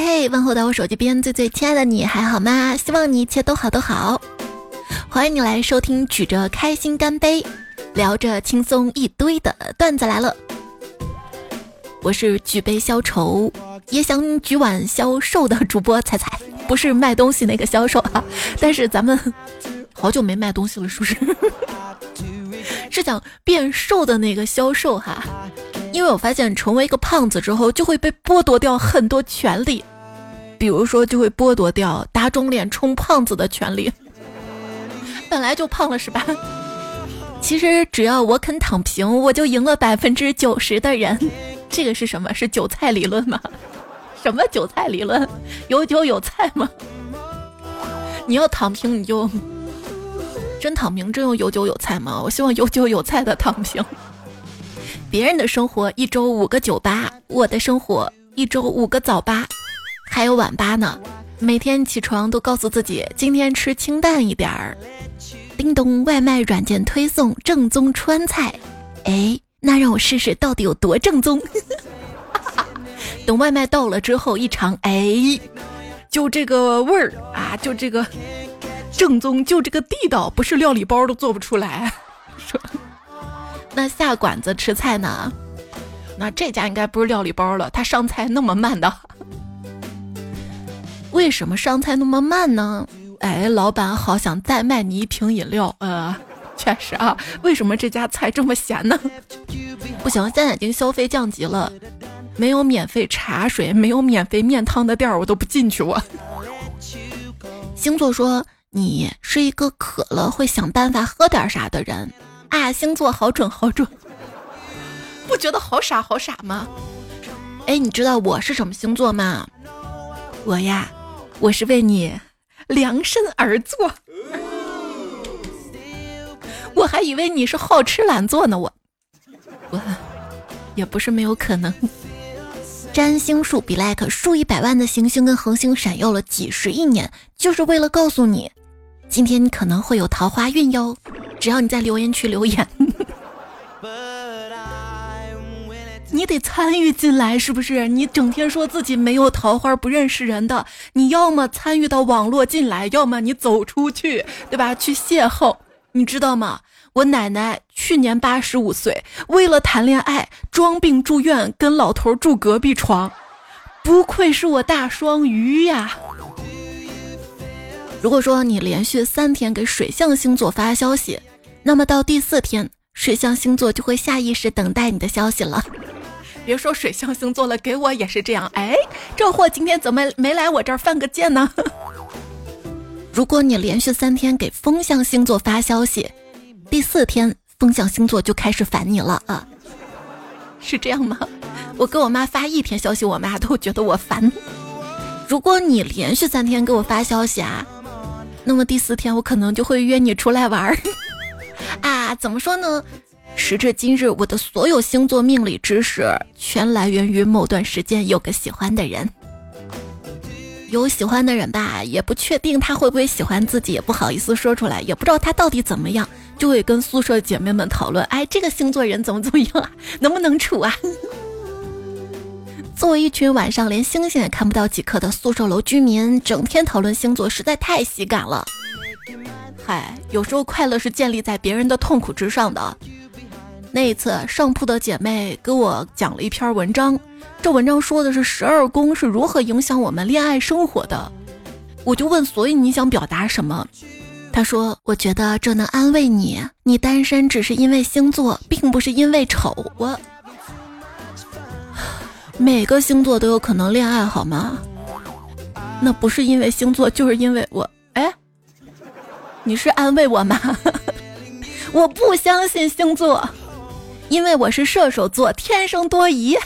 嘿，问候到我手机边最最亲爱的你还好吗？希望你一切都好都好。欢迎你来收听，举着开心干杯，聊着轻松一堆的段子来了。我是举杯消愁，也想举碗消瘦的主播彩彩，不是卖东西那个销售啊。但是咱们好久没卖东西了，是不是？是想变瘦的那个销售哈。因为我发现成为一个胖子之后，就会被剥夺掉很多权利，比如说就会剥夺掉打肿脸充胖子的权利。本来就胖了是吧？其实只要我肯躺平，我就赢了百分之九十的人。这个是什么？是韭菜理论吗？什么韭菜理论？有韭有菜吗？你要躺平，你就真躺平，真有有韭有菜吗？我希望有韭有菜的躺平。别人的生活一周五个酒吧，我的生活一周五个早八，还有晚八呢。每天起床都告诉自己今天吃清淡一点儿。叮咚，外卖软件推送正宗川菜，哎，那让我试试到底有多正宗。等外卖到了之后一尝，哎，就这个味儿啊，就这个正宗，就这个地道，不是料理包都做不出来。说。那下馆子吃菜呢？那这家应该不是料理包了，他上菜那么慢的。为什么上菜那么慢呢？哎，老板好想再卖你一瓶饮料。呃，确实啊，为什么这家菜这么咸呢？不行，现在已经消费降级了，没有免费茶水，没有免费面汤的店儿，我都不进去。我星座说你是一个渴了会想办法喝点啥的人。啊，星座好准好准，不觉得好傻好傻吗？哎，你知道我是什么星座吗？我呀，我是为你量身而做。我还以为你是好吃懒做呢，我我也不是没有可能。占星术比 like 数以百万的行星跟恒星闪耀了几十亿年，就是为了告诉你，今天你可能会有桃花运哟。只要你在留言区留言，你得参与进来，是不是？你整天说自己没有桃花、不认识人的，你要么参与到网络进来，要么你走出去，对吧？去邂逅，你知道吗？我奶奶去年八十五岁，为了谈恋爱装病住院，跟老头住隔壁床，不愧是我大双鱼呀！如果说你连续三天给水象星座发消息，那么到第四天，水象星座就会下意识等待你的消息了。别说水象星座了，给我也是这样。哎，这货今天怎么没来我这儿犯个贱呢？如果你连续三天给风象星座发消息，第四天风象星座就开始烦你了啊？是这样吗？我给我妈发一天消息，我妈都觉得我烦。如果你连续三天给我发消息啊？那么第四天我可能就会约你出来玩儿 啊？怎么说呢？时至今日，我的所有星座命理知识全来源于某段时间有个喜欢的人。有喜欢的人吧，也不确定他会不会喜欢自己，也不好意思说出来，也不知道他到底怎么样，就会跟宿舍姐妹们讨论：哎，这个星座人怎么怎么样啊？能不能处啊？作为一群晚上连星星也看不到几颗的宿舍楼居民，整天讨论星座实在太喜感了。嗨，有时候快乐是建立在别人的痛苦之上的。那一次，上铺的姐妹给我讲了一篇文章，这文章说的是十二宫是如何影响我们恋爱生活的。我就问，所以你想表达什么？她说，我觉得这能安慰你，你单身只是因为星座，并不是因为丑。我。每个星座都有可能恋爱，好吗？那不是因为星座，就是因为我。哎，你是安慰我吗？我不相信星座，因为我是射手座，天生多疑。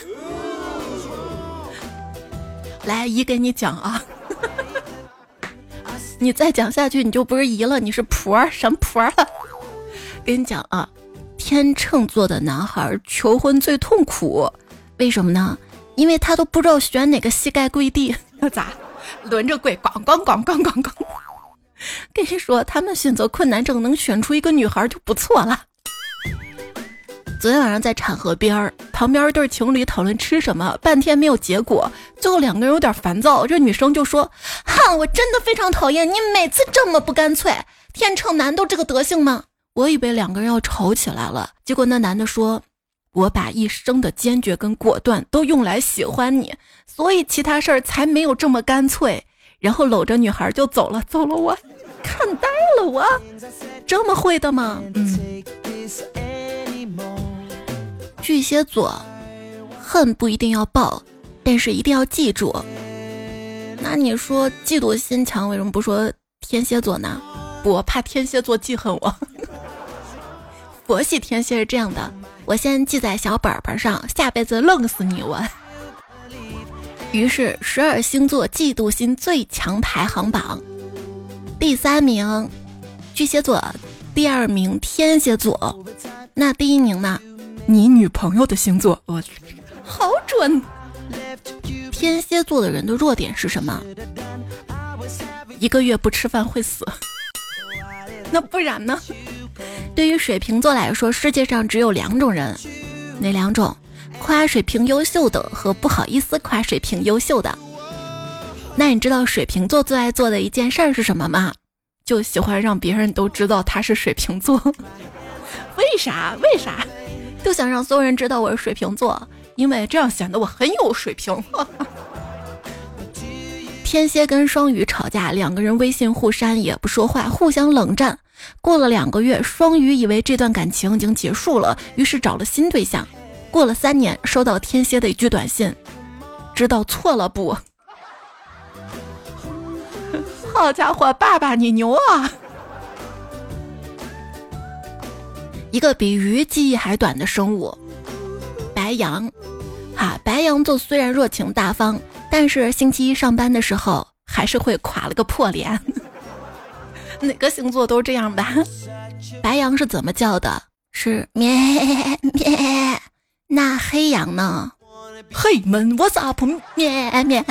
来，姨给你讲啊，你再讲下去，你就不是姨了，你是婆什么婆了？跟你讲啊，天秤座的男孩求婚最痛苦，为什么呢？因为他都不知道选哪个膝盖跪地，那咋轮着跪？咣咣咣咣咣咣！跟你说，他们选择困难症能选出一个女孩就不错了。昨天晚上在产河边儿，旁边一对情侣讨论吃什么，半天没有结果，最后两个人有点烦躁。这女生就说：“哼，我真的非常讨厌你每次这么不干脆，天秤男都这个德行吗？”我以为两个人要吵起来了，结果那男的说：“我把一生的坚决跟果断都用来喜欢你，所以其他事儿才没有这么干脆。”然后搂着女孩就走了，走了，我看呆了，我这么会的吗？嗯。巨蟹座，恨不一定要报，但是一定要记住。那你说嫉妒心强，为什么不说天蝎座呢？我怕天蝎座记恨我。佛系天蝎是这样的，我先记在小本本上，下辈子弄死你我。于是十二星座嫉妒心最强排行榜，第三名巨蟹座，第二名天蝎座，那第一名呢？你女朋友的星座，我去，好准！天蝎座的人的弱点是什么？一个月不吃饭会死。那不然呢？对于水瓶座来说，世界上只有两种人，哪两种？夸水瓶优秀的和不好意思夸水瓶优秀的。那你知道水瓶座最爱做的一件事儿是什么吗？就喜欢让别人都知道他是水瓶座。为啥？为啥？就想让所有人知道我是水瓶座，因为这样显得我很有水平。天蝎跟双鱼吵架，两个人微信互删也不说话，互相冷战。过了两个月，双鱼以为这段感情已经结束了，于是找了新对象。过了三年，收到天蝎的一句短信：“知道错了不？” 好家伙，爸爸你牛啊！一个比鱼记忆还短的生物，白羊。哈，白羊座虽然热情大方，但是星期一上班的时候还是会垮了个破脸。哪个星座都这样吧？白羊是怎么叫的？是咩咩。那黑羊呢？嘿们，What's up？咩咩。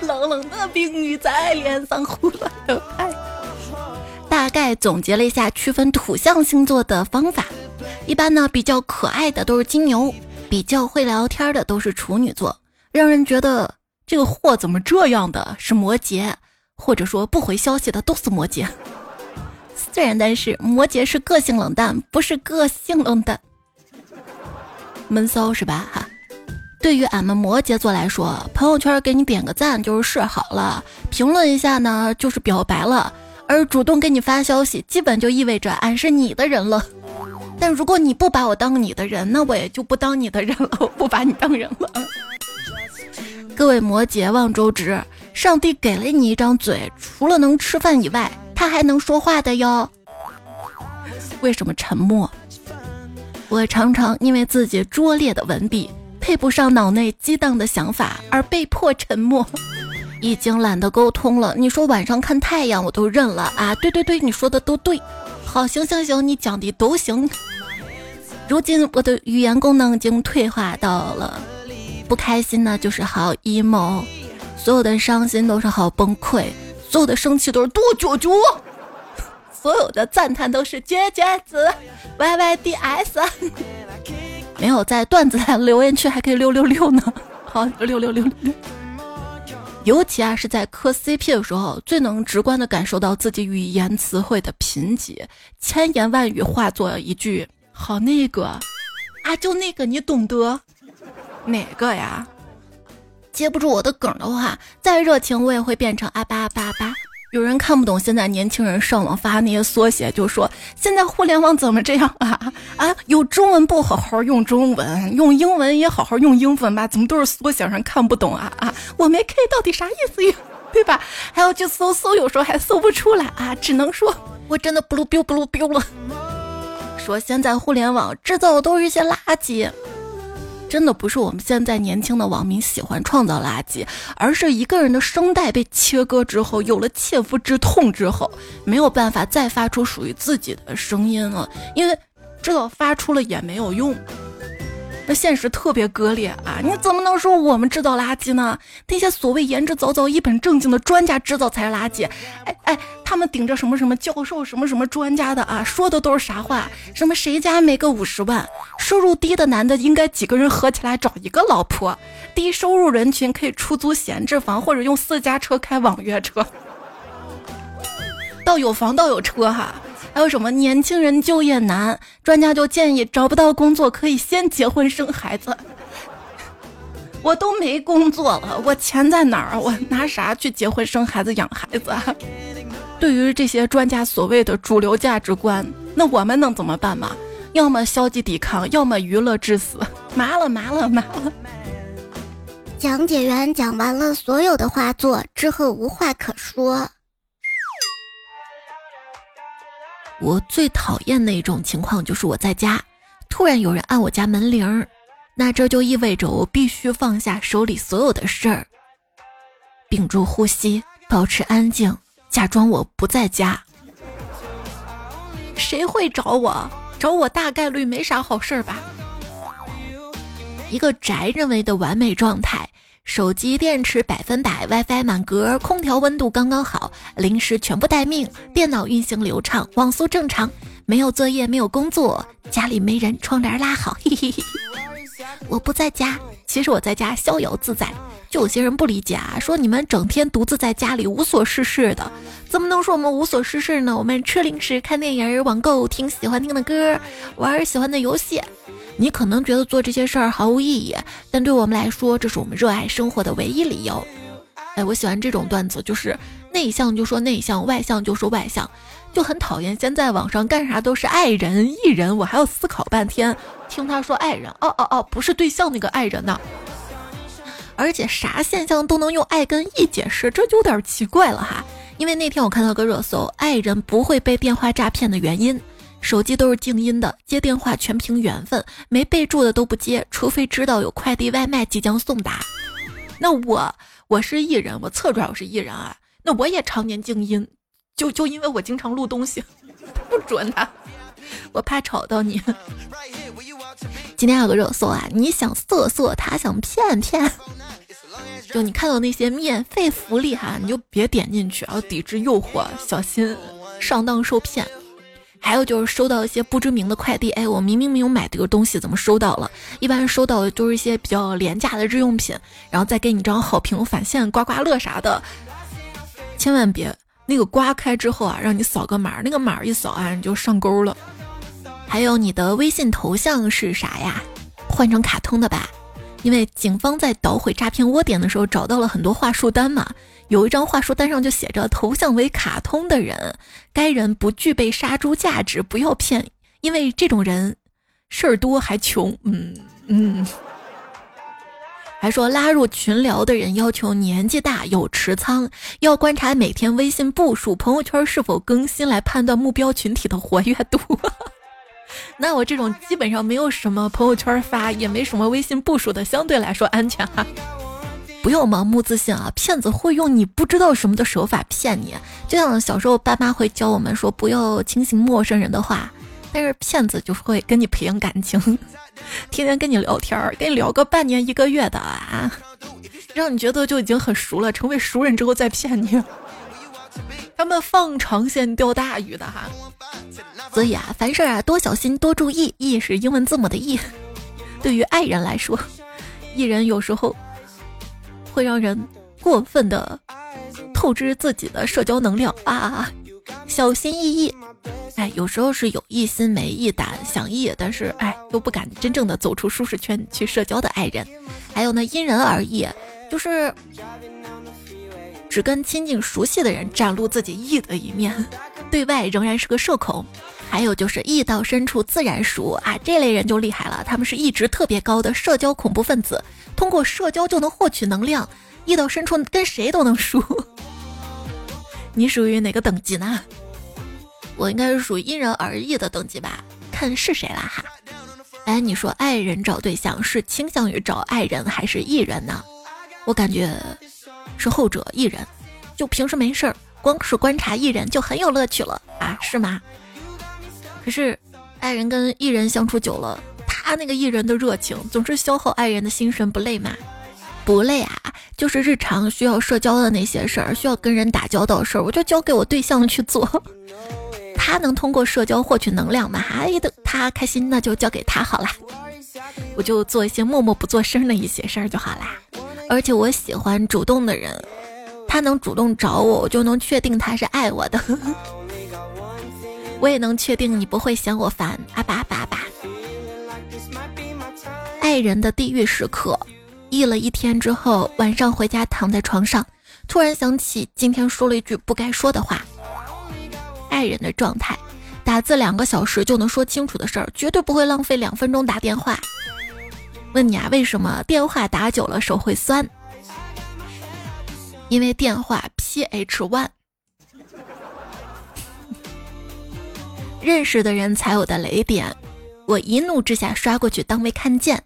冷冷的冰雨在脸上胡乱的拍。大概总结了一下区分土象星座的方法，一般呢比较可爱的都是金牛，比较会聊天的都是处女座，让人觉得这个货怎么这样的是摩羯，或者说不回消息的都是摩羯。虽然但是摩羯是个性冷淡，不是个性冷淡，闷骚是吧？哈，对于俺们摩羯座来说，朋友圈给你点个赞就是示好了，评论一下呢就是表白了。而主动给你发消息，基本就意味着俺是你的人了。但如果你不把我当你的人，那我也就不当你的人了，我不把你当人了。各位摩羯望周知，上帝给了你一张嘴，除了能吃饭以外，他还能说话的哟。为什么沉默？我常常因为自己拙劣的文笔配不上脑内激荡的想法而被迫沉默。已经懒得沟通了。你说晚上看太阳，我都认了啊！对对对，你说的都对。好，行行行，你讲的都行。如今我的语言功能已经退化到了，不开心呢就是好 emo，所有的伤心都是好崩溃，所有的生气都是多久久，所有的赞叹都是绝绝子 y y d s。没有在段子留言区还可以六六六呢。好，六六六六。尤其啊，是在磕 CP 的时候，最能直观的感受到自己语言词汇的贫瘠，千言万语化作一句“好那个”，啊，就那个，你懂得哪个呀？接不住我的梗的话，再热情我也会变成阿巴阿巴阿巴。有人看不懂现在年轻人上网发那些缩写，就说现在互联网怎么这样啊啊！有中文不好好用中文，用英文也好好用英文吧？怎么都是缩写，人看不懂啊啊！我没 K 到底啥意思呀？对吧？还要去搜搜，有时候还搜不出来啊！只能说我真的不噜 biu 不噜 biu 了。说现在互联网制造的都是一些垃圾。真的不是我们现在年轻的网民喜欢创造垃圾，而是一个人的声带被切割之后，有了切肤之痛之后，没有办法再发出属于自己的声音了，因为知道发出了也没有用。那现实特别割裂啊！你怎么能说我们制造垃圾呢？那些所谓言之凿凿、一本正经的专家制造才是垃圾。哎哎，他们顶着什么什么教授、什么什么专家的啊，说的都是啥话？什么谁家没个五十万？收入低的男的应该几个人合起来找一个老婆？低收入人群可以出租闲置房，或者用私家车开网约车。到有房到有车哈。还有什么年轻人就业难？专家就建议找不到工作可以先结婚生孩子。我都没工作了，我钱在哪儿？我拿啥去结婚生孩子养孩子？对于这些专家所谓的主流价值观，那我们能怎么办嘛？要么消极抵抗，要么娱乐致死。麻了麻了麻了！讲解员讲完了所有的画作之后，无话可说。我最讨厌的一种情况就是我在家，突然有人按我家门铃，那这就意味着我必须放下手里所有的事儿，屏住呼吸，保持安静，假装我不在家。谁会找我？找我大概率没啥好事儿吧。一个宅认为的完美状态。手机电池百分百，WiFi 满格，空调温度刚刚好，零食全部待命，电脑运行流畅，网速正常，没有作业，没有工作，家里没人，窗帘拉好，嘿嘿嘿。我不在家，其实我在家逍遥自在。就有些人不理解啊，说你们整天独自在家里无所事事的，怎么能说我们无所事事呢？我们吃零食、看电影、网购、听喜欢听的歌、玩喜欢的游戏。你可能觉得做这些事儿毫无意义，但对我们来说，这是我们热爱生活的唯一理由。哎，我喜欢这种段子，就是内向就说内向，外向就说外向，就很讨厌现在网上干啥都是爱人、艺人，我还要思考半天。听他说爱人，哦哦哦，不是对象那个爱人呢。而且啥现象都能用爱跟意解释，这就有点奇怪了哈。因为那天我看到个热搜，爱人不会被电话诈骗的原因。手机都是静音的，接电话全凭缘分，没备注的都不接，除非知道有快递外卖即将送达。那我我是艺人，我侧转我是艺人啊，那我也常年静音，就就因为我经常录东西，不准的，我怕吵到你。今天有个热搜啊，你想色色，他想骗骗，就你看到那些免费福利哈，你就别点进去，要抵制诱惑，小心上当受骗。还有就是收到一些不知名的快递，哎，我明明没有买这个东西，怎么收到了？一般收到的就是一些比较廉价的日用品，然后再给你张好评返现刮刮乐啥的，千万别那个刮开之后啊，让你扫个码，那个码一扫啊，你就上钩了。还有你的微信头像是啥呀？换成卡通的吧，因为警方在捣毁诈骗窝点的时候找到了很多话术单嘛。有一张话术单上就写着头像为卡通的人，该人不具备杀猪价值，不要骗，因为这种人事儿多还穷。嗯嗯，还说拉入群聊的人要求年纪大有持仓，要观察每天微信步数、朋友圈是否更新来判断目标群体的活跃度。那我这种基本上没有什么朋友圈发，也没什么微信步数的，相对来说安全哈。不要盲目自信啊！骗子会用你不知道什么的手法骗你，就像小时候爸妈会教我们说不要轻信陌生人的话，但是骗子就会跟你培养感情，天天跟你聊天儿，跟你聊个半年一个月的啊，让你觉得就已经很熟了，成为熟人之后再骗你。他们放长线钓大鱼的哈，所以啊，凡事啊多小心多注意。意是英文字母的意。对于爱人来说，艺人有时候。会让人过分的透支自己的社交能量啊！小心翼翼，哎，有时候是有一心没一胆，想意，但是哎，又不敢真正的走出舒适圈去社交的爱人。还有呢，因人而异，就是只跟亲近熟悉的人展露自己异的一面，对外仍然是个社恐。还有就是意到深处自然熟啊，这类人就厉害了，他们是一直特别高的社交恐怖分子。通过社交就能获取能量，意到深处跟谁都能熟。你属于哪个等级呢？我应该是属于因人而异的等级吧，看是谁了哈。哎，你说爱人找对象是倾向于找爱人还是艺人呢？我感觉是后者，艺人。就平时没事儿，光是观察艺人就很有乐趣了啊，是吗？可是爱人跟艺人相处久了。他那个艺人的热情总是消耗爱人的心神，不累吗？不累啊，就是日常需要社交的那些事儿，需要跟人打交道的事儿，我就交给我对象去做。他能通过社交获取能量吗？哎的，他开心那就交给他好了，我就做一些默默不作声的一些事儿就好啦。而且我喜欢主动的人，他能主动找我，我就能确定他是爱我的。我也能确定你不会嫌我烦。啊吧吧吧。爱人的地狱时刻，忆了一天之后，晚上回家躺在床上，突然想起今天说了一句不该说的话。爱人的状态，打字两个小时就能说清楚的事儿，绝对不会浪费两分钟打电话。问你啊，为什么电话打久了手会酸？因为电话 pH one。认识的人才有的雷点，我一怒之下刷过去当没看见。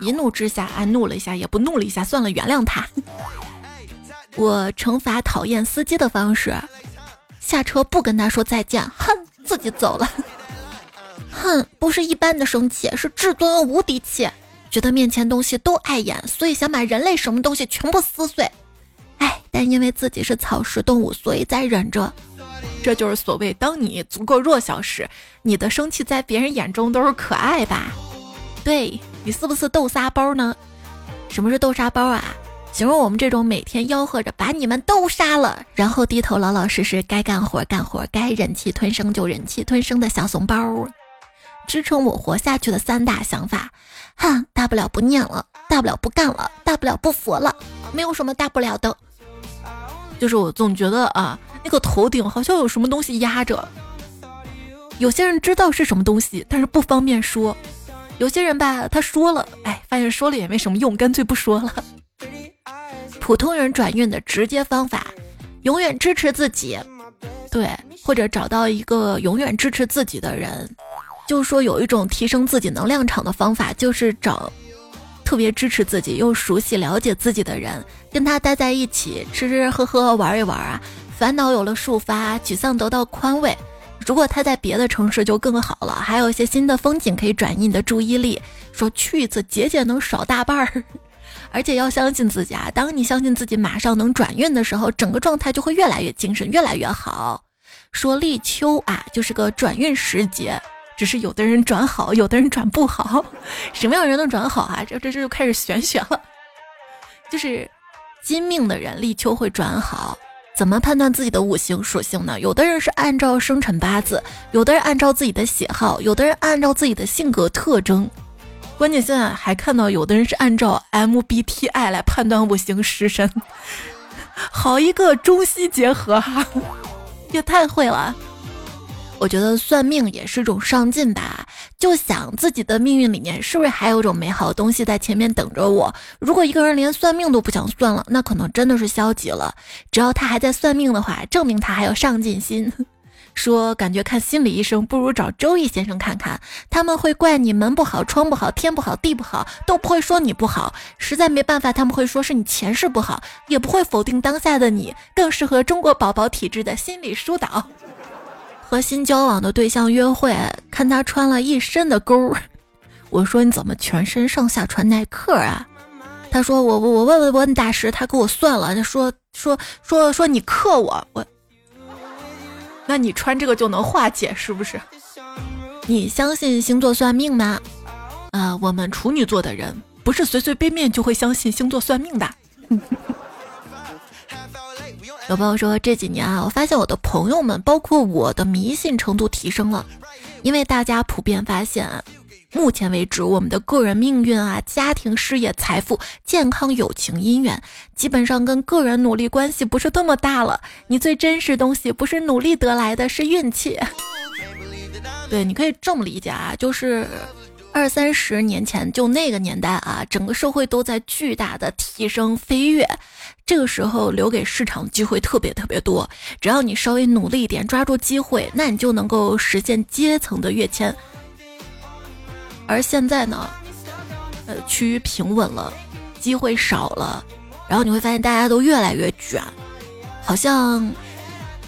一怒之下，啊，怒了一下，也不怒了一下，算了，原谅他。我惩罚讨厌司机的方式，下车不跟他说再见，哼，自己走了。哼，不是一般的生气，是至尊无敌气，觉得面前东西都碍眼，所以想把人类什么东西全部撕碎。哎，但因为自己是草食动物，所以在忍着。这就是所谓，当你足够弱小时，你的生气在别人眼中都是可爱吧？对你是不是豆沙包呢？什么是豆沙包啊？形容我们这种每天吆喝着把你们都杀了，然后低头老老实实该干活干活，该忍气吞声就忍气吞声的小怂包，支撑我活下去的三大想法。哼，大不了不念了，大不了不干了，大不了不佛了，没有什么大不了的。就是我总觉得啊，那个头顶好像有什么东西压着。有些人知道是什么东西，但是不方便说。有些人吧，他说了，哎，发现说了也没什么用，干脆不说了。普通人转运的直接方法，永远支持自己，对，或者找到一个永远支持自己的人。就说有一种提升自己能量场的方法，就是找特别支持自己又熟悉了解自己的人，跟他待在一起，吃吃喝喝玩一玩啊，烦恼有了抒发，沮丧得到宽慰。如果他在别的城市就更好了，还有一些新的风景可以转移你的注意力。说去一次节节能少大半儿，而且要相信自己啊！当你相信自己马上能转运的时候，整个状态就会越来越精神，越来越好。说立秋啊，就是个转运时节，只是有的人转好，有的人转不好。什么样人能转好啊？这这这就开始玄学了。就是金命的人立秋会转好。怎么判断自己的五行属性呢？有的人是按照生辰八字，有的人按照自己的喜好，有的人按照自己的性格特征。关键现在还看到有的人是按照 MBTI 来判断五行食神，好一个中西结合哈，也太会了。我觉得算命也是一种上进吧，就想自己的命运里面是不是还有种美好的东西在前面等着我。如果一个人连算命都不想算了，那可能真的是消极了。只要他还在算命的话，证明他还有上进心。说感觉看心理医生不如找周易先生看看，他们会怪你门不好、窗不好、天不好、地不好，都不会说你不好。实在没办法，他们会说是你前世不好，也不会否定当下的你，更适合中国宝宝体质的心理疏导。和新交往的对象约会，看他穿了一身的勾儿，我说你怎么全身上下穿耐克啊？他说我我我问问问大师，他给我算了，他说说说说你克我我，那你穿这个就能化解是不是？你相信星座算命吗？啊，我们处女座的人不是随随便便就会相信星座算命的。有朋友说这几年啊，我发现我的朋友们，包括我的迷信程度提升了，因为大家普遍发现，目前为止我们的个人命运啊、家庭、事业、财富、健康、友情、姻缘，基本上跟个人努力关系不是那么大了。你最真实东西不是努力得来的，是运气。对，你可以这么理解啊，就是二三十年前就那个年代啊，整个社会都在巨大的提升飞跃。这个时候留给市场机会特别特别多，只要你稍微努力一点，抓住机会，那你就能够实现阶层的跃迁。而现在呢，呃，趋于平稳了，机会少了，然后你会发现大家都越来越卷，好像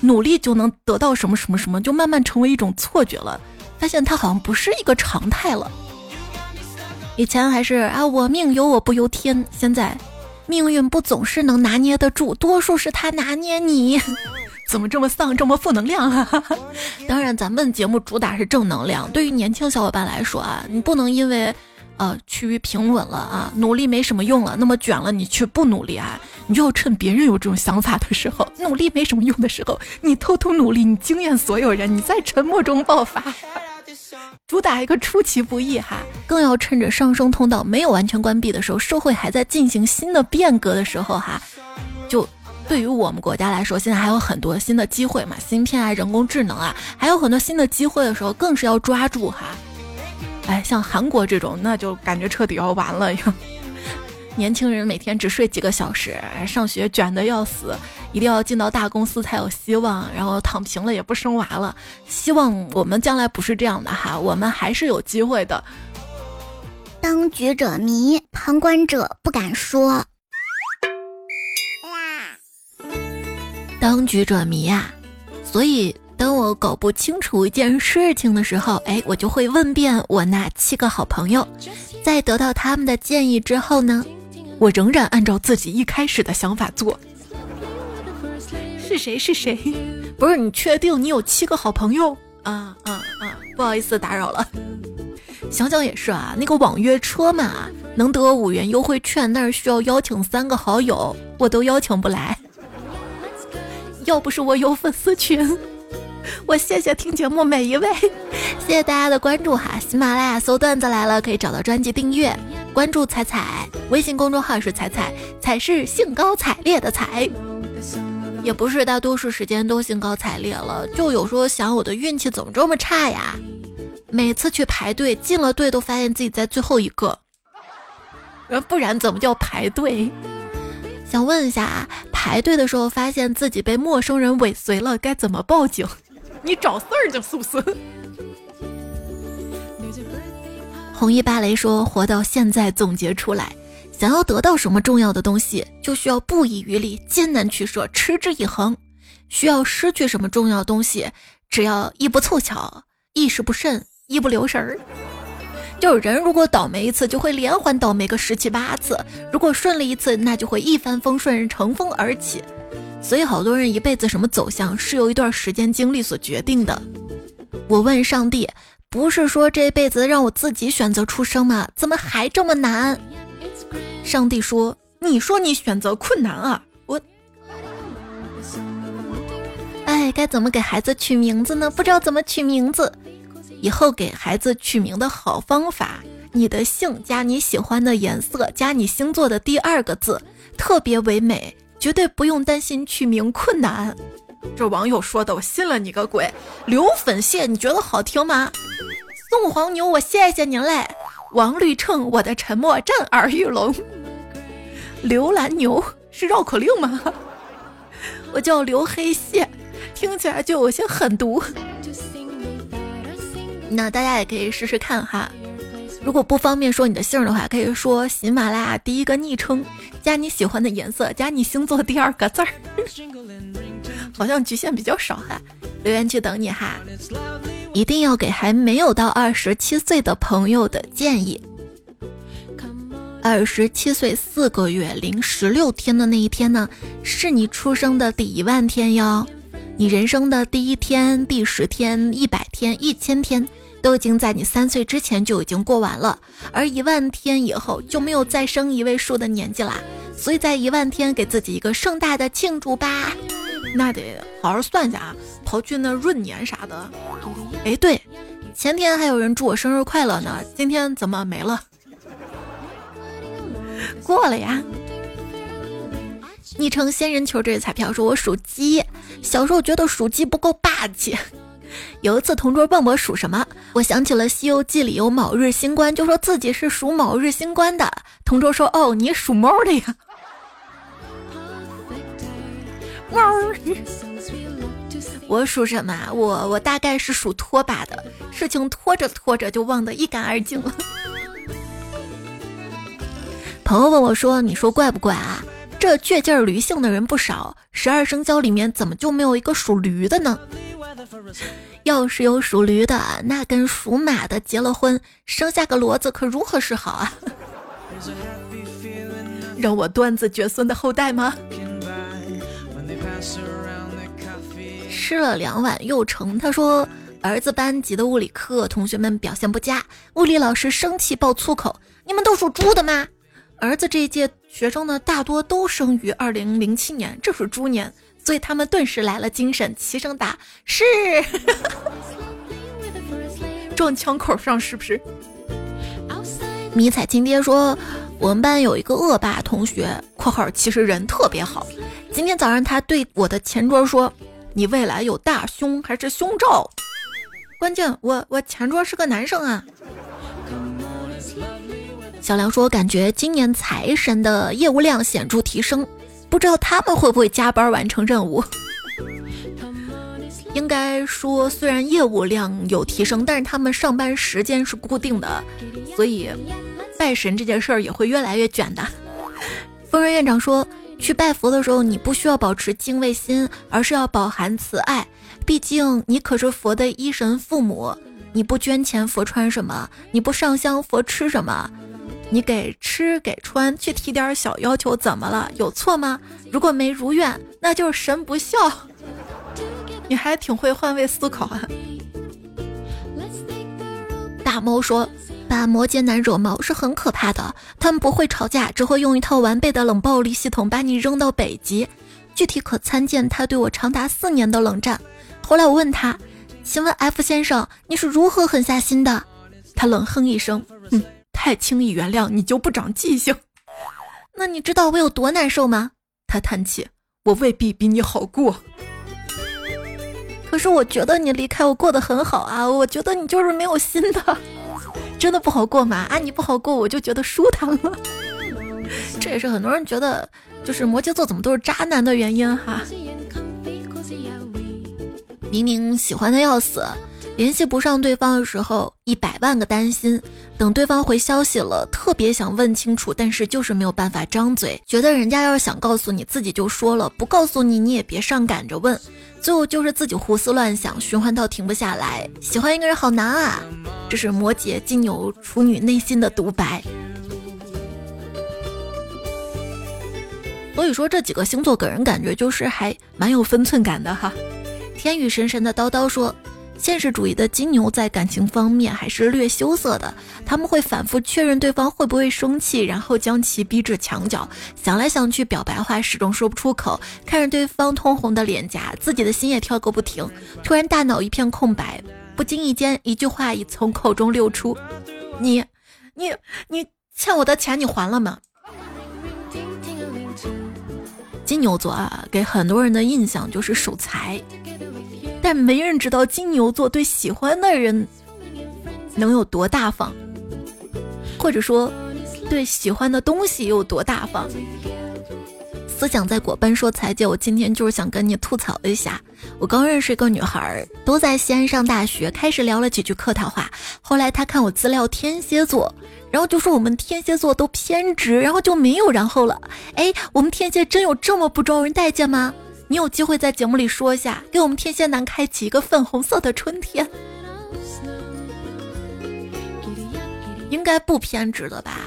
努力就能得到什么什么什么，就慢慢成为一种错觉了，发现它好像不是一个常态了。以前还是啊，我命由我不由天。现在，命运不总是能拿捏得住，多数是他拿捏你。怎么这么丧，这么负能量啊？当然，咱们节目主打是正能量。对于年轻小伙伴来说啊，你不能因为，呃，趋于平稳了啊，努力没什么用了，那么卷了，你却不努力啊？你就要趁别人有这种想法的时候，努力没什么用的时候，你偷偷努力，你惊艳所有人，你在沉默中爆发。主打一个出其不意哈，更要趁着上升通道没有完全关闭的时候，社会还在进行新的变革的时候哈，就。对于我们国家来说，现在还有很多新的机会嘛，芯片啊，人工智能啊，还有很多新的机会的时候，更是要抓住哈。哎，像韩国这种，那就感觉彻底要完了呀。年轻人每天只睡几个小时，上学卷的要死，一定要进到大公司才有希望，然后躺平了也不生娃了。希望我们将来不是这样的哈，我们还是有机会的。当局者迷，旁观者不敢说。当局者迷啊，所以当我搞不清楚一件事情的时候，哎，我就会问遍我那七个好朋友，在得到他们的建议之后呢，我仍然按照自己一开始的想法做。是谁？是谁？不是你确定你有七个好朋友？啊啊啊！不好意思打扰了。想想也是啊，那个网约车嘛，能得五元优惠券，但是需要邀请三个好友，我都邀请不来。要不是我有粉丝群，我谢谢听节目每一位，谢谢大家的关注哈。喜马拉雅搜段子来了，可以找到专辑订阅，关注彩彩，微信公众号是彩彩，彩是兴高采烈的彩，也不是大多数时间都兴高采烈了，就有时候想我的运气怎么这么差呀？每次去排队进了队都发现自己在最后一个，不然怎么叫排队？想问一下啊，排队的时候发现自己被陌生人尾随了，该怎么报警？你找事儿去是不是？红衣芭蕾说：“活到现在，总结出来，想要得到什么重要的东西，就需要不遗余力、艰难取舍、持之以恒；需要失去什么重要东西，只要一不凑巧、一时不慎、一不留神儿。”就是人如果倒霉一次，就会连环倒霉个十七八次；如果顺利一次，那就会一帆风顺，乘风而起。所以好多人一辈子什么走向，是由一段时间经历所决定的。我问上帝，不是说这辈子让我自己选择出生吗？怎么还这么难？上帝说：“你说你选择困难啊？我，哎，该怎么给孩子取名字呢？不知道怎么取名字。”以后给孩子取名的好方法，你的姓加你喜欢的颜色加你星座的第二个字，特别唯美，绝对不用担心取名困难。这网友说的，我信了你个鬼！刘粉蟹，你觉得好听吗？宋黄牛，我谢谢您嘞。王绿秤，我的沉默震耳欲聋。刘兰牛是绕口令吗？我叫刘黑蟹，听起来就有些狠毒。那大家也可以试试看哈，如果不方便说你的姓的话，可以说喜马拉雅第一个昵称加你喜欢的颜色加你星座第二个字儿，好像局限比较少哈。留言区等你哈，一定要给还没有到二十七岁的朋友的建议。二十七岁四个月零十六天的那一天呢，是你出生的第一万天哟。你人生的第一天、第十天、一百天、一千天，都已经在你三岁之前就已经过完了，而一万天以后就没有再生一位数的年纪啦。所以在一万天给自己一个盛大的庆祝吧。那得好好算一下啊，刨去那闰年啥的。哎，对，前天还有人祝我生日快乐呢，今天怎么没了？过了呀。昵称仙人球这彩票说：“我属鸡，小时候觉得属鸡不够霸气。有一次同桌问我属什么，我想起了《西游记》里有卯日星官，就说自己是属卯日星官的。同桌说：‘哦，你属猫的呀。’ 我属什么？我我大概是属拖把的，事情拖着拖着就忘得一干二净了。朋友问我说：‘你说怪不怪啊？’这倔劲儿驴性的人不少，十二生肖里面怎么就没有一个属驴的呢？要是有属驴的，那跟属马的结了婚，生下个骡子可如何是好啊？让我断子绝孙的后代吗？吃了两碗又成，他说儿子班级的物理课同学们表现不佳，物理老师生气爆粗口：“你们都属猪的吗？”儿子这一届学生呢，大多都生于二零零七年，这是猪年。所以他们顿时来了精神，齐声答：“是。”撞枪口上是不是？迷彩亲爹说，我们班有一个恶霸同学（括号其实人特别好）。今天早上他对我的前桌说：“你未来有大胸还是胸罩？”关键我我前桌是个男生啊。小梁说，感觉今年财神的业务量显著提升。不知道他们会不会加班完成任务？应该说，虽然业务量有提升，但是他们上班时间是固定的，所以拜神这件事儿也会越来越卷的。疯人院长说，去拜佛的时候，你不需要保持敬畏心，而是要饱含慈爱，毕竟你可是佛的医神父母。你不捐钱，佛穿什么？你不上香，佛吃什么？你给吃给穿去提点小要求怎么了？有错吗？如果没如愿，那就是神不孝。你还挺会换位思考啊。大猫说，把摩羯男惹毛是很可怕的，他们不会吵架，只会用一套完备的冷暴力系统把你扔到北极。具体可参见他对我长达四年的冷战。后来我问他，请问 F 先生，你是如何狠下心的？他冷哼一声，嗯。太轻易原谅你就不长记性，那你知道我有多难受吗？他叹气，我未必比你好过。可是我觉得你离开我过得很好啊，我觉得你就是没有心的，真的不好过吗？啊，你不好过我就觉得舒坦了。这也是很多人觉得就是摩羯座怎么都是渣男的原因哈。明明喜欢的要死。联系不上对方的时候，一百万个担心；等对方回消息了，特别想问清楚，但是就是没有办法张嘴。觉得人家要是想告诉你，自己就说了；不告诉你，你也别上赶着问。最后就是自己胡思乱想，循环到停不下来。喜欢一个人好难啊！这是摩羯、金牛、处女内心的独白。所以说，这几个星座给人感觉就是还蛮有分寸感的哈。天宇神神的叨叨说。现实主义的金牛在感情方面还是略羞涩的，他们会反复确认对方会不会生气，然后将其逼至墙角，想来想去，表白话始终说不出口，看着对方通红的脸颊，自己的心也跳个不停。突然大脑一片空白，不经意间一句话已从口中溜出：“你，你，你欠我的钱你还了吗？”金牛座啊，给很多人的印象就是守财。但没人知道金牛座对喜欢的人能有多大方，或者说对喜欢的东西有多大方。思想在果奔说：“彩姐，我今天就是想跟你吐槽一下。我刚认识一个女孩，都在西安上大学，开始聊了几句客套话。后来她看我资料天蝎座，然后就说我们天蝎座都偏执，然后就没有然后了。哎，我们天蝎真有这么不招人待见吗？”你有机会在节目里说一下，给我们天蝎男开启一个粉红色的春天，应该不偏执的吧？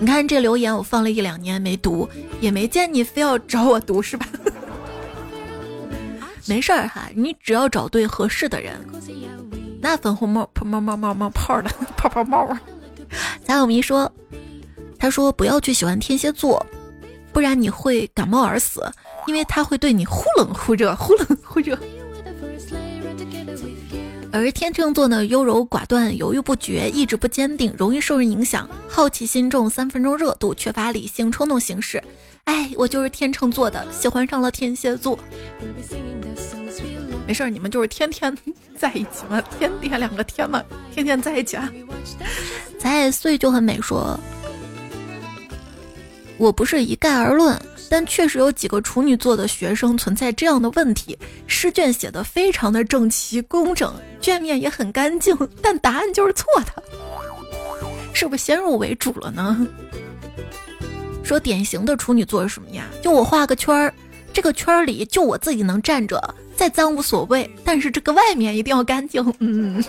你看这留言，我放了一两年没读，也没见你非要找我读是吧？没事儿哈，你只要找对合适的人，那粉红帽泡冒冒冒冒泡的 泡泡帽啊！彩友迷说，他说不要去喜欢天蝎座，不然你会感冒而死。因为他会对你忽冷忽热，忽冷忽热。而天秤座呢，优柔寡断，犹豫不决，意志不坚定，容易受人影响，好奇心重，三分钟热度，缺乏理性，冲动行事。哎，我就是天秤座的，喜欢上了天蝎座。没事，你们就是天天在一起嘛，天天两个天嘛，天天在一起啊。咱岁就很美说，我不是一概而论。但确实有几个处女座的学生存在这样的问题：试卷写的非常的整齐工整，卷面也很干净，但答案就是错的，是不是先入为主了呢？说典型的处女座是什么呀？就我画个圈儿，这个圈儿里就我自己能站着，再脏无所谓，但是这个外面一定要干净。嗯，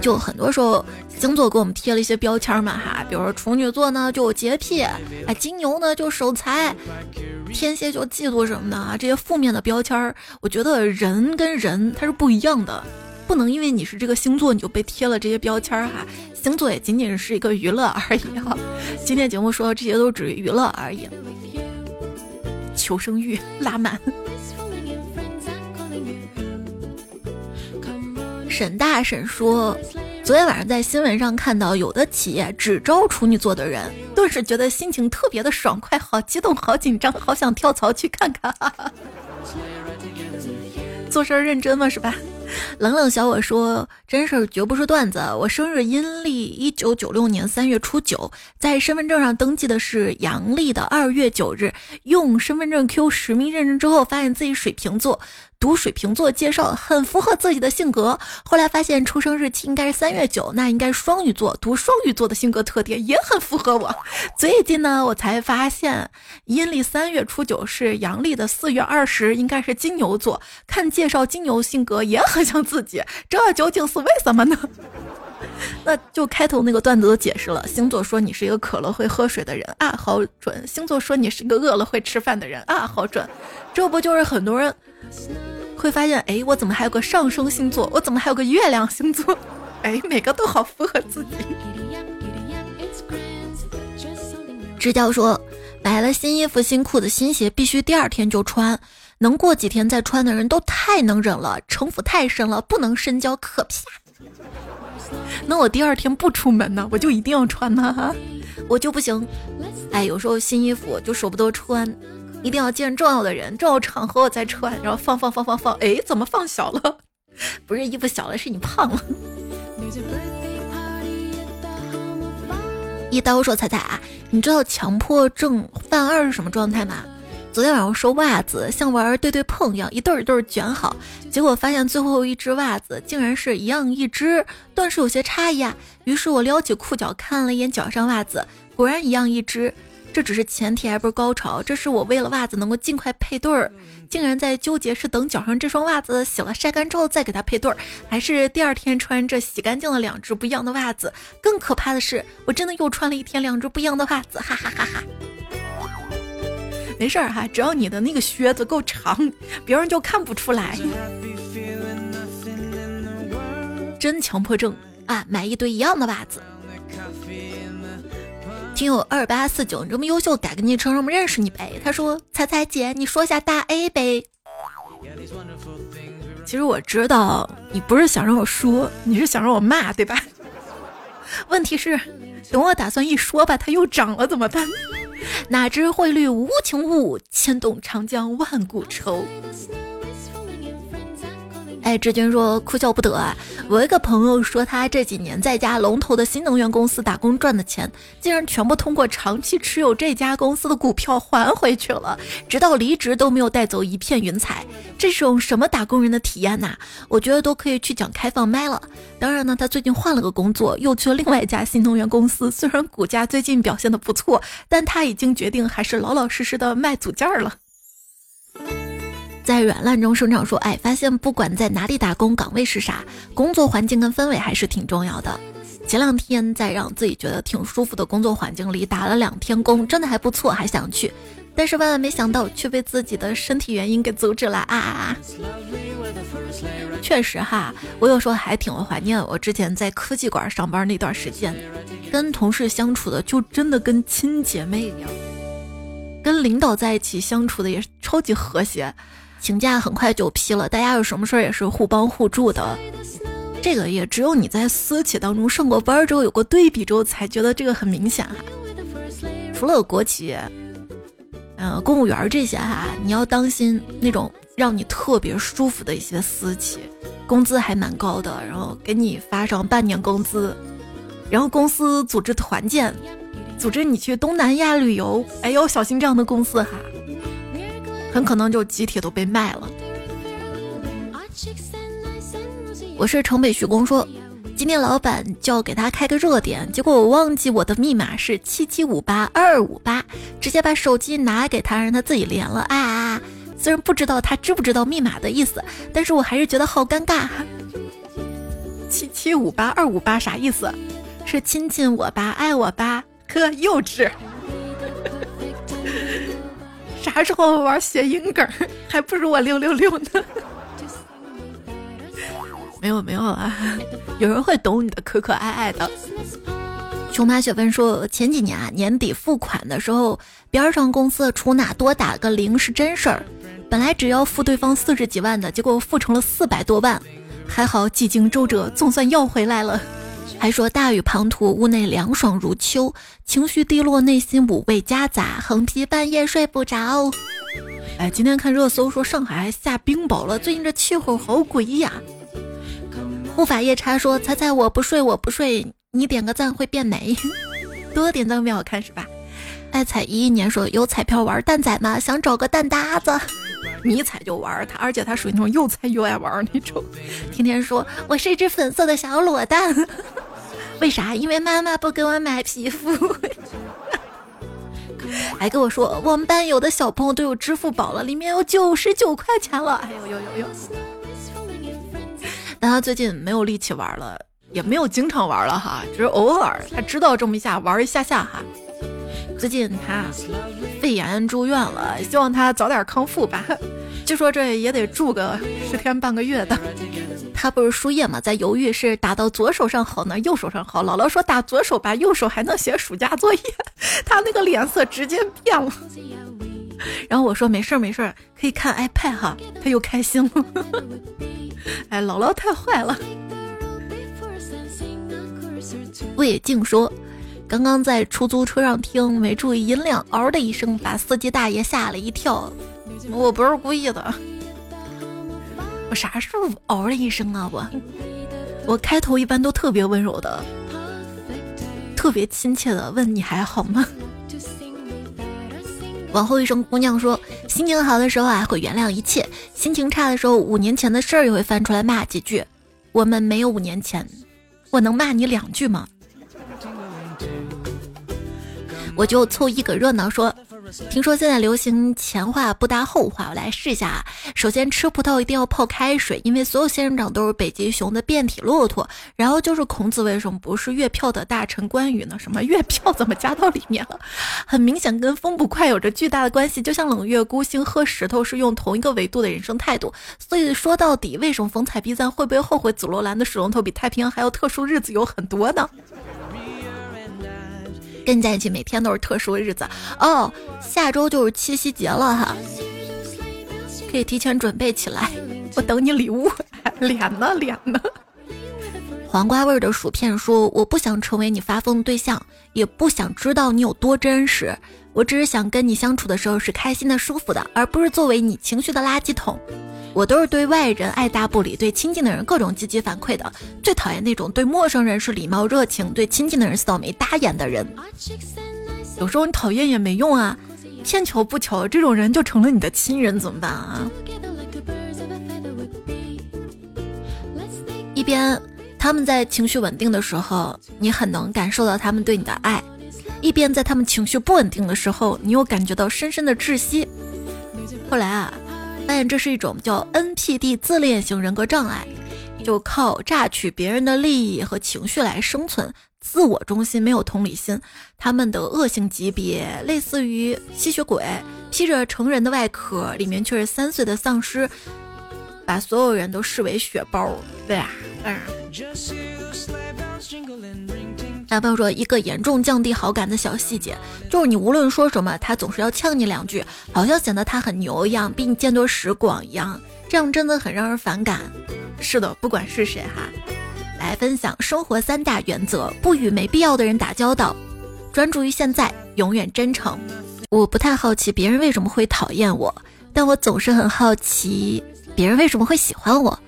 就很多时候星座给我们贴了一些标签嘛哈，比如说处女座呢就有洁癖，哎，金牛呢就守财，天蝎就嫉妒什么的啊，这些负面的标签儿，我觉得人跟人他是不一样的。不能因为你是这个星座，你就被贴了这些标签儿哈。星座也仅仅是一个娱乐而已哈。今天节目说的这些都只是娱乐而已。求生欲拉满。沈大婶说，昨天晚上在新闻上看到有的企业只招处女座的人，顿时觉得心情特别的爽快，好激动，好紧张，好想跳槽去看看。做事认真吗？是吧？冷冷小我说：“真事儿绝不是段子。我生日阴历一九九六年三月初九，在身份证上登记的是阳历的二月九日。用身份证 Q 实名认证之后，发现自己水瓶座。”读水瓶座介绍很符合自己的性格，后来发现出生日期应该是三月九，那应该双鱼座。读双鱼座的性格特点也很符合我。最近呢，我才发现阴历三月初九是阳历的四月二十，应该是金牛座。看介绍，金牛性格也很像自己，这究竟是为什么呢？那就开头那个段子都解释了。星座说你是一个渴了会喝水的人啊，好准。星座说你是一个饿了会吃饭的人啊，好准。这不就是很多人？会发现，哎，我怎么还有个上升星座？我怎么还有个月亮星座？哎，每个都好符合自己。支教说，买了新衣服、新裤子、新鞋，必须第二天就穿，能过几天再穿的人都太能忍了，城府太深了，不能深交，可啪。那我第二天不出门呢，我就一定要穿呢，我就不行。哎，有时候新衣服就舍不得穿。一定要见重要的人、重要场合我再穿，然后放放放放放，哎，怎么放小了？不是衣服小了，是你胖了。一刀说：“彩彩啊，你知道强迫症犯二是什么状态吗？昨天晚上收袜子，像玩对对碰一样，一对一对卷好，结果发现最后一只袜子竟然是一样一只，顿时有些诧异啊。于是我撩起裤脚看了一眼脚上袜子，果然一样一只。”这只是前提，还不是高潮。这是我为了袜子能够尽快配对儿，竟然在纠结是等脚上这双袜子洗了晒干之后再给它配对儿，还是第二天穿着洗干净了两只不一样的袜子。更可怕的是，我真的又穿了一天两只不一样的袜子，哈哈哈哈！没事儿哈，只要你的那个靴子够长，别人就看不出来。真强迫症啊！买一堆一样的袜子。听友二八四九，你这么优秀，改个昵称让我们认识你呗。他说：“彩彩姐，你说下大 A 呗。”其实我知道你不是想让我说，你是想让我骂，对吧？问题是，等我打算一说吧，它又涨了怎么办？哪知汇率无情物，牵动长江万古愁。哎，志军说哭笑不得啊！我一个朋友说，他这几年在家龙头的新能源公司打工赚的钱，竟然全部通过长期持有这家公司的股票还回去了，直到离职都没有带走一片云彩。这种什么打工人的体验呐？我觉得都可以去讲开放麦了。当然呢，他最近换了个工作，又去了另外一家新能源公司。虽然股价最近表现的不错，但他已经决定还是老老实实的卖组件了。在软烂中生长，说，哎，发现不管在哪里打工，岗位是啥，工作环境跟氛围还是挺重要的。前两天在让自己觉得挺舒服的工作环境里打了两天工，真的还不错，还想去，但是万万没想到却被自己的身体原因给阻止了啊！确实哈，我有时候还挺怀念我之前在科技馆上班那段时间，跟同事相处的就真的跟亲姐妹一样，跟领导在一起相处的也是超级和谐。请假很快就批了，大家有什么事儿也是互帮互助的。这个也只有你在私企当中上过班之后，有过对比之后，才觉得这个很明显哈。除了国企，嗯，公务员这些哈，你要当心那种让你特别舒服的一些私企，工资还蛮高的，然后给你发上半年工资，然后公司组织团建，组织你去东南亚旅游，哎呦，小心这样的公司哈。很可能就集体都被卖了。我是城北徐工说，今天老板叫给他开个热点，结果我忘记我的密码是七七五八二二五八，直接把手机拿给他，让他自己连了。啊，虽然不知道他知不知道密码的意思，但是我还是觉得好尴尬。七七五八二五八啥意思？是亲亲我吧，爱我吧？呵，幼稚。啥时候玩谐音梗，还不如我六六六呢。没有没有啊，有人会懂你的可可爱爱的。熊马雪芬说，前几年啊年底付款的时候，边上公司的出纳多打个零是真事儿。本来只要付对方四十几万的，结果付成了四百多万，还好几经周折，总算要回来了。还说大雨滂沱，屋内凉爽如秋，情绪低落，内心五味夹杂，横批半夜睡不着。哎，今天看热搜说上海下冰雹了，最近这气候好诡异呀。护法夜叉说：“猜猜我不睡，我不睡，你点个赞会变美，多点赞变好看是吧？”爱彩一一年说：“有彩票玩蛋仔吗？想找个蛋搭子，你踩就玩他，而且他属于那种又菜又爱玩那种，天天说我是一只粉色的小裸蛋，为啥？因为妈妈不给我买皮肤，还跟我说我们班有的小朋友都有支付宝了，里面有九十九块钱了，哎呦呦呦呦！”但他最近没有力气玩了，也没有经常玩了哈，只是偶尔他知道这么一下玩一下下哈。最近他肺炎住院了，希望他早点康复吧。据说这也得住个十天半个月的。他不是输液嘛，在犹豫是打到左手上好呢，右手上好。姥姥说打左手吧，右手还能写暑假作业。他那个脸色直接变了。然后我说没事儿没事儿，可以看 iPad 哈。他又开心了。哎，姥姥太坏了。魏静说，刚刚在出租车上听，没注意音量，嗷的一声把司机大爷吓了一跳。我不是故意的。我啥时候嗷了一声啊？我我开头一般都特别温柔的，特别亲切的问你还好吗？往后一声，姑娘说：“心情好的时候啊，会原谅一切；心情差的时候，五年前的事儿也会翻出来骂几句。我们没有五年前，我能骂你两句吗？我就凑一个热闹说。”听说现在流行前话不搭后话，我来试一下啊。首先吃葡萄一定要泡开水，因为所有仙人掌都是北极熊的变体骆驼。然后就是孔子为什么不是月票的大臣关羽呢？什么月票怎么加到里面了？很明显跟风不快有着巨大的关系。就像冷月孤星喝石头是用同一个维度的人生态度。所以说到底，为什么风采必赞会不会后悔紫罗兰的水龙头比太平洋还要特殊？日子有很多呢。跟你在一起每天都是特殊的日子哦，下周就是七夕节了哈，可以提前准备起来，我等你礼物。脸呢脸呢？黄瓜味的薯片说：“我不想成为你发疯的对象，也不想知道你有多真实，我只是想跟你相处的时候是开心的、舒服的，而不是作为你情绪的垃圾桶。”我都是对外人爱答不理，对亲近的人各种积极反馈的。最讨厌那种对陌生人是礼貌热情，对亲近的人扫眉搭眼的人。有时候你讨厌也没用啊，偏巧不巧，这种人就成了你的亲人，怎么办啊？一边他们在情绪稳定的时候，你很能感受到他们对你的爱；一边在他们情绪不稳定的时候，你又感觉到深深的窒息。后来啊。发现这是一种叫 NPD 自恋型人格障碍，就靠榨取别人的利益和情绪来生存，自我中心，没有同理心。他们的恶性级别类似于吸血鬼，披着成人的外壳，里面却是三岁的丧尸，把所有人都视为血包。对啊，嗯。男朋友说，一个严重降低好感的小细节，就是你无论说什么，他总是要呛你两句，好像显得他很牛一样，比你见多识广一样，这样真的很让人反感。是的，不管是谁哈，来分享生活三大原则：不与没必要的人打交道，专注于现在，永远真诚。我不太好奇别人为什么会讨厌我，但我总是很好奇别人为什么会喜欢我。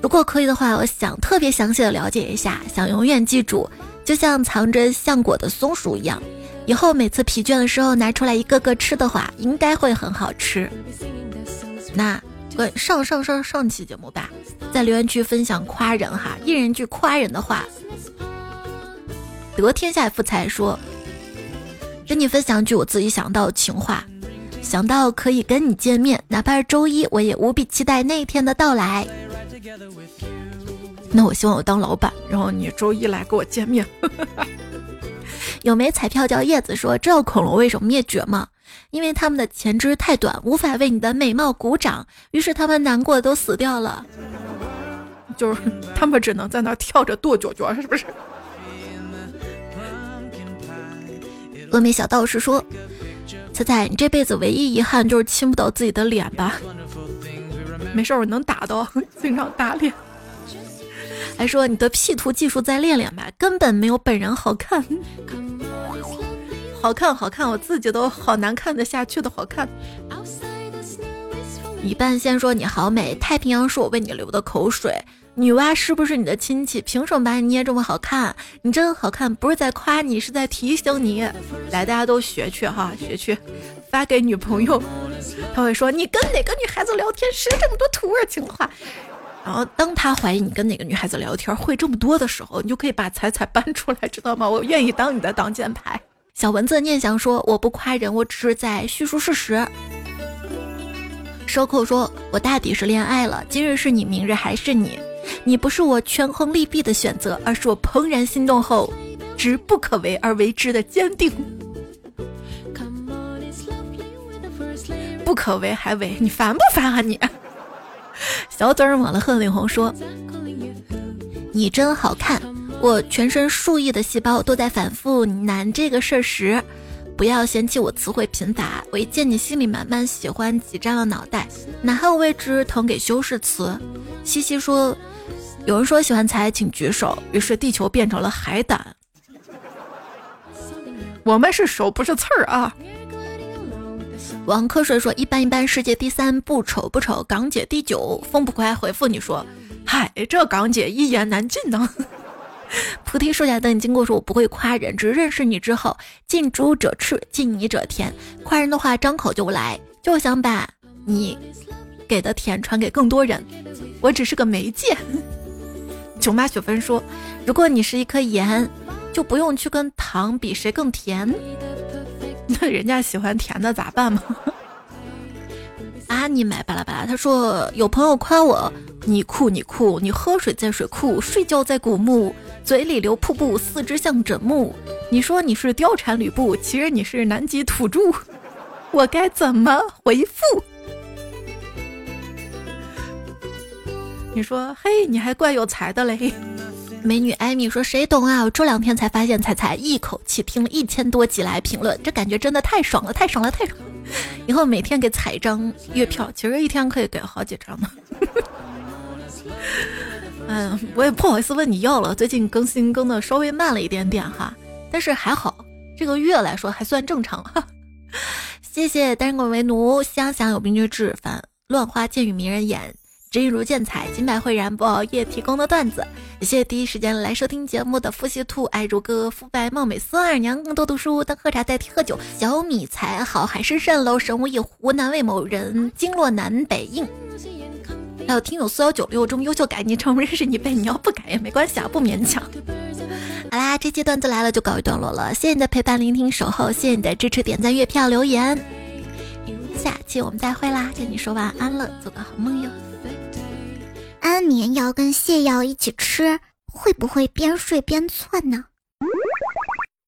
如果可以的话，我想特别详细的了解一下，想永远记住。就像藏着橡果的松鼠一样，以后每次疲倦的时候拿出来一个个吃的话，应该会很好吃。那上上上上期节目吧，在留言区分享夸人哈，一人一句夸人的话。得天下富才说，跟你分享句我自己想到的情话，想到可以跟你见面，哪怕是周一，我也无比期待那一天的到来。那我希望我当老板，然后你周一来跟我见面。有枚彩票叫叶子说，知道恐龙为什么灭绝吗？因为他们的前肢太短，无法为你的美貌鼓掌，于是他们难过都死掉了。就是他们只能在那跳着跺脚脚，是不是？峨眉小道士说：“彩彩，你这辈子唯一遗憾就是亲不到自己的脸吧？没事，我能打到，经常打脸。还说你的 P 图技术再练练吧，根本没有本人好看。”好看，好看，我自己都好难看得下去的好看。一半仙说你好美，太平洋是我为你流的口水。女娲是不是你的亲戚？凭什么把你捏这么好看？你真好看，不是在夸你，是在提醒你。来，大家都学去哈，学去，发给女朋友，他会说你跟哪个女孩子聊天学这么多土味情话。然后当他怀疑你跟哪个女孩子聊天会这么多的时候，你就可以把彩彩搬出来，知道吗？我愿意当你的挡箭牌。小蚊子念想说：“我不夸人，我只是在叙述事实。”收扣说：“我大抵是恋爱了，今日是你，明日还是你。你不是我权衡利弊的选择，而是我怦然心动后，知不可为而为之的坚定。不可为还为，你烦不烦啊你？”小嘴儿抹了鹤领红说：“你真好看。”我全身数亿的细胞都在反复难这个事儿时，不要嫌弃我词汇贫乏。我一见你心里满满喜欢，挤占了脑袋，哪还有位置腾给修饰词？西西说，有人说喜欢才请举手。于是地球变成了海胆。我们是手不是刺儿啊。王瞌睡说一般一般，世界第三不丑不丑，港姐第九。风不快回复你说，嗨，这港姐一言难尽呢。菩提树下等你经过说，我不会夸人，只是认识你之后，近朱者赤，近你者甜。夸人的话，张口就来，就想把你给的甜传给更多人。我只是个媒介。囧妈雪芬说，如果你是一颗盐，就不用去跟糖比谁更甜。那人家喜欢甜的咋办嘛？啊，你买巴拉巴拉。他说有朋友夸我，你酷你酷，你喝水在水库，睡觉在古墓。嘴里流瀑布，四肢像枕木。你说你是貂蝉吕布，其实你是南极土著。我该怎么回复？你说嘿，你还怪有才的嘞。美女艾米说谁懂啊？我这两天才发现，彩彩一口气听了一千多集来评论，这感觉真的太爽了，太爽了，太爽了！以后每天给彩一张月票，其实一天可以给好几张呢。嗯，我也不好意思问你要了。最近更新更的稍微慢了一点点哈，但是还好，这个月来说还算正常哈。谢谢单身狗为奴，香香有病就治反乱花渐与迷人眼，真如见彩，金百会然不熬夜提供的段子。谢谢第一时间来收听节目的富西兔、爱如歌、肤白貌美孙二娘，更多读书当喝茶代替喝酒。小米才好海市蜃楼，神无一湖南为某人，经络南北应。还有听友四幺九六中优秀，改昵称认识你呗，你要不改也没关系啊，不勉强。好啦，这期段子来了就告一段落了，谢谢你的陪伴、聆听、守候，谢谢你的支持、点赞、月票、留言。下期我们再会啦，跟你说晚安了，做个好梦哟。安眠药跟泻药一起吃，会不会边睡边窜呢？